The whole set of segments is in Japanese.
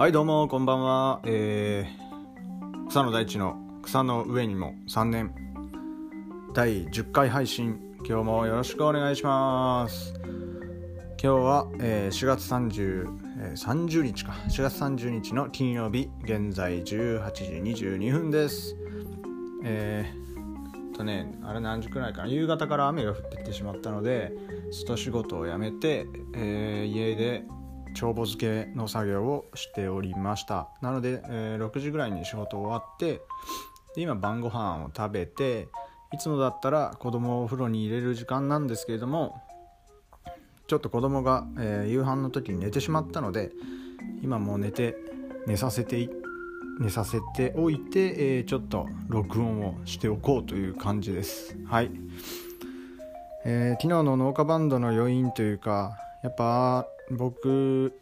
はいどうもこんばんは、えー、草の大地の草の上にも3年。第10回配信。今日もよろしくお願いします。今日は、えー、4月30、えー、30日か。4月30日の金曜日現在18時22分です。えー、とねあれ何時くらいかな。夕方から雨が降ってきてしまったので外仕事を辞めて、えー、家で帳簿付けの作業をしておりました。なので、えー、6時ぐらいに仕事終わってで今晩ご飯を食べていつもだったら子供をお風呂に入れる時間なんですけれどもちょっと子供が、えー、夕飯の時に寝てしまったので今もう寝て寝させて寝させておいて、えー、ちょっと録音をしておこうという感じです。はい、えー、昨日の農家バンドの余韻というかやっぱ僕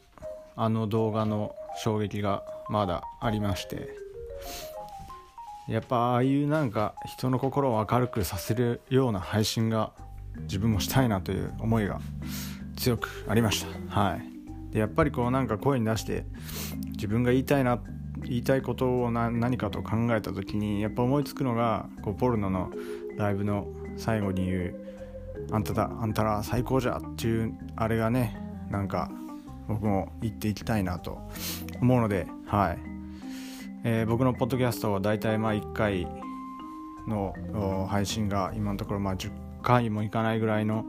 あの動画の衝撃がまだありまして。やっぱああいうなんか人の心を明るくさせるような配信が自分もしたいなという思いが強くありました。はい。でやっぱりこうなんか声に出して自分が言いたいな言いたいことを何かと考えた時にやっぱ思いつくのがこうポルノのライブの最後に言う「あんただあんたら最高じゃ」っていうあれがねなんか僕も行っていきたいなと思うので、はい。えー、僕のポッドキャストは大体まあ1回の配信が今のところまあ10回もいかないぐらいの、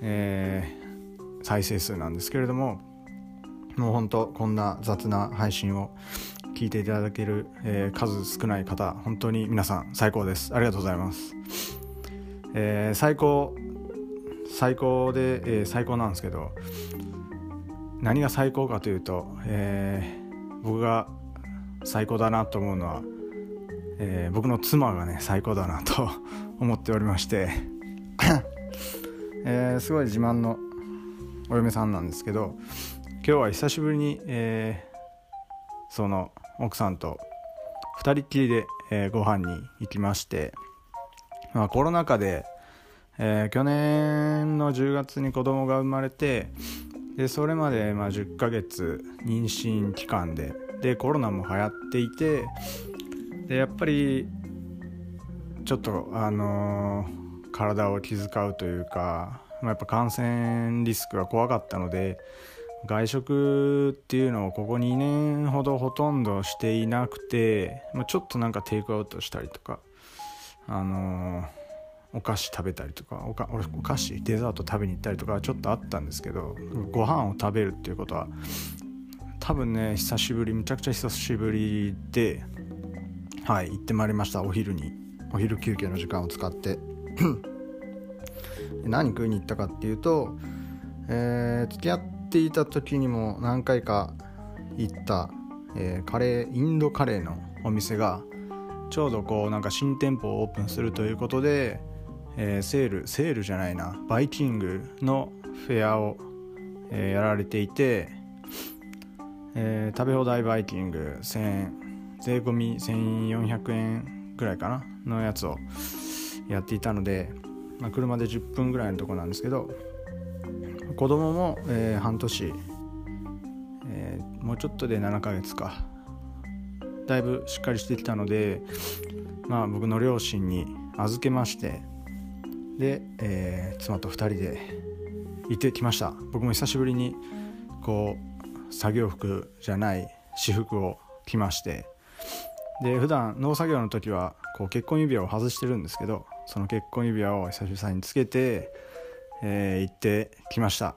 えー、再生数なんですけれどももう本当こんな雑な配信を聞いていただける、えー、数少ない方本当に皆さん最高です。ありがとうございます、えー、最高最高で、えー、最高なんですけど何が最高かというと、えー、僕が最高だなと思うのは、えー、僕の妻がね最高だなと思っておりましてえー、すごい自慢のお嫁さんなんですけど今日は久しぶりに、えー、その奥さんと2人っきりで、えー、ご飯に行きまして、まあ、コロナ禍でえー、去年の10月に子供が生まれてでそれまでまあ10ヶ月妊娠期間ででコロナも流行っていてでやっぱりちょっとあのー、体を気遣うというか、まあ、やっぱ感染リスクが怖かったので外食っていうのをここ2年ほどほとんどしていなくて、まあ、ちょっとなんかテイクアウトしたりとかあのーお菓子食べたりとかおかお菓子デザート食べに行ったりとかちょっとあったんですけどご飯を食べるっていうことは多分ね久しぶりむちゃくちゃ久しぶりではい行ってまいりました。お昼にお昼休憩の時間を使って。何食いに行ったかっていうと、えー、付き合っていた時にも何回か行った、えー、カレーインドカレーのお店がちょうどこうなんか新店舗をオープンするということでえー、セールセールじゃないなバイキングのフェアを、えー、やられていて、えー、食べ放題バイキング1000円税込み1400円ぐらいかなのやつをやっていたので、まあ、車で10分ぐらいのとこなんですけど子供も、えー、半年、えー、もうちょっとで7ヶ月か。だいぶしっかりしてきたので、まあ、僕の両親に預けましてで、えー、妻と2人で行ってきました。僕も久しぶりにこう作業服じゃない私服を着ましてで普段農作業の時はこう結婚指輪を外してるんですけどその結婚指輪を久々につけて、えー、行ってきました。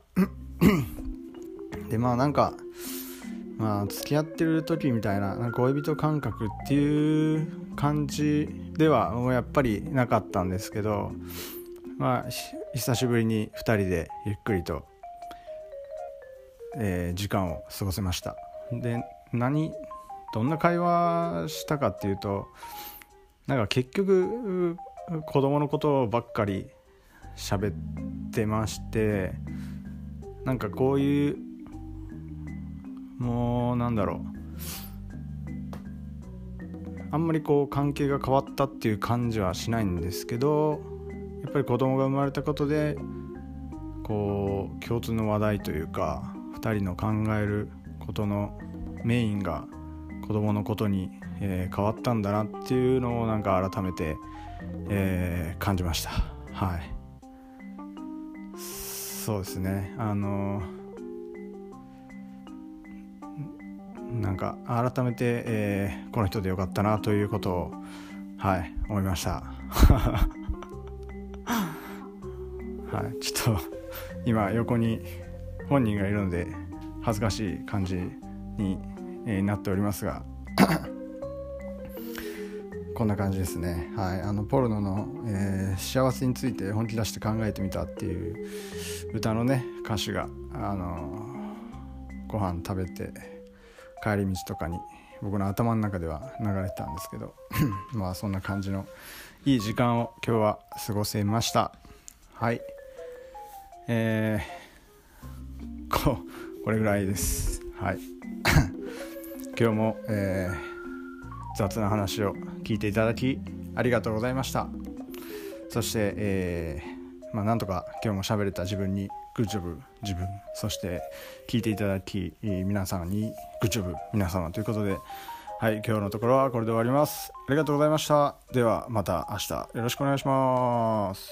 でまあなんかまあ付き合ってる時みたいな恋人感覚っていう感じではもうやっぱりなかったんですけどまあ久しぶりに2人でゆっくりと、えー、時間を過ごせました。で何どんな会話したかっていうとなんか結局子供のことばっかり喋ってましてなんかこういうもうなんだろう。あんまりこう関係が変わったっていう感じはしないんですけどやっぱり子供が生まれたことでこう共通の話題というか2人の考えることのメインが子供のことに、えー、変わったんだなっていうのをなんか改めて、えー、感じました。はい。そうですね。あのなんか改めて、えー、この人でよかったなということをはい思いました。はいちょっと今横に本人がいるので恥ずかしい感じに、えー、なっておりますが こんな感じですね。はいあのポルノの、えー、幸せについて本気出して考えてみたっていう歌のね歌詞があのご飯食べて帰り道とかに僕の頭の中では流れてたんですけど まあそんな感じのいい時間を今日は過ごせました。はい。えー、ここれぐらいです。はい。今日も、えー、雑な話を聞いていただきありがとうございました。そして、えー、まあ、なんとか今日も喋れた自分にグッジョブ自分そして聞いていただき皆さんにグッジョブ皆様ということではい今日のところはこれで終わります。ありがとうございました。ではまた明日よろしくお願いします。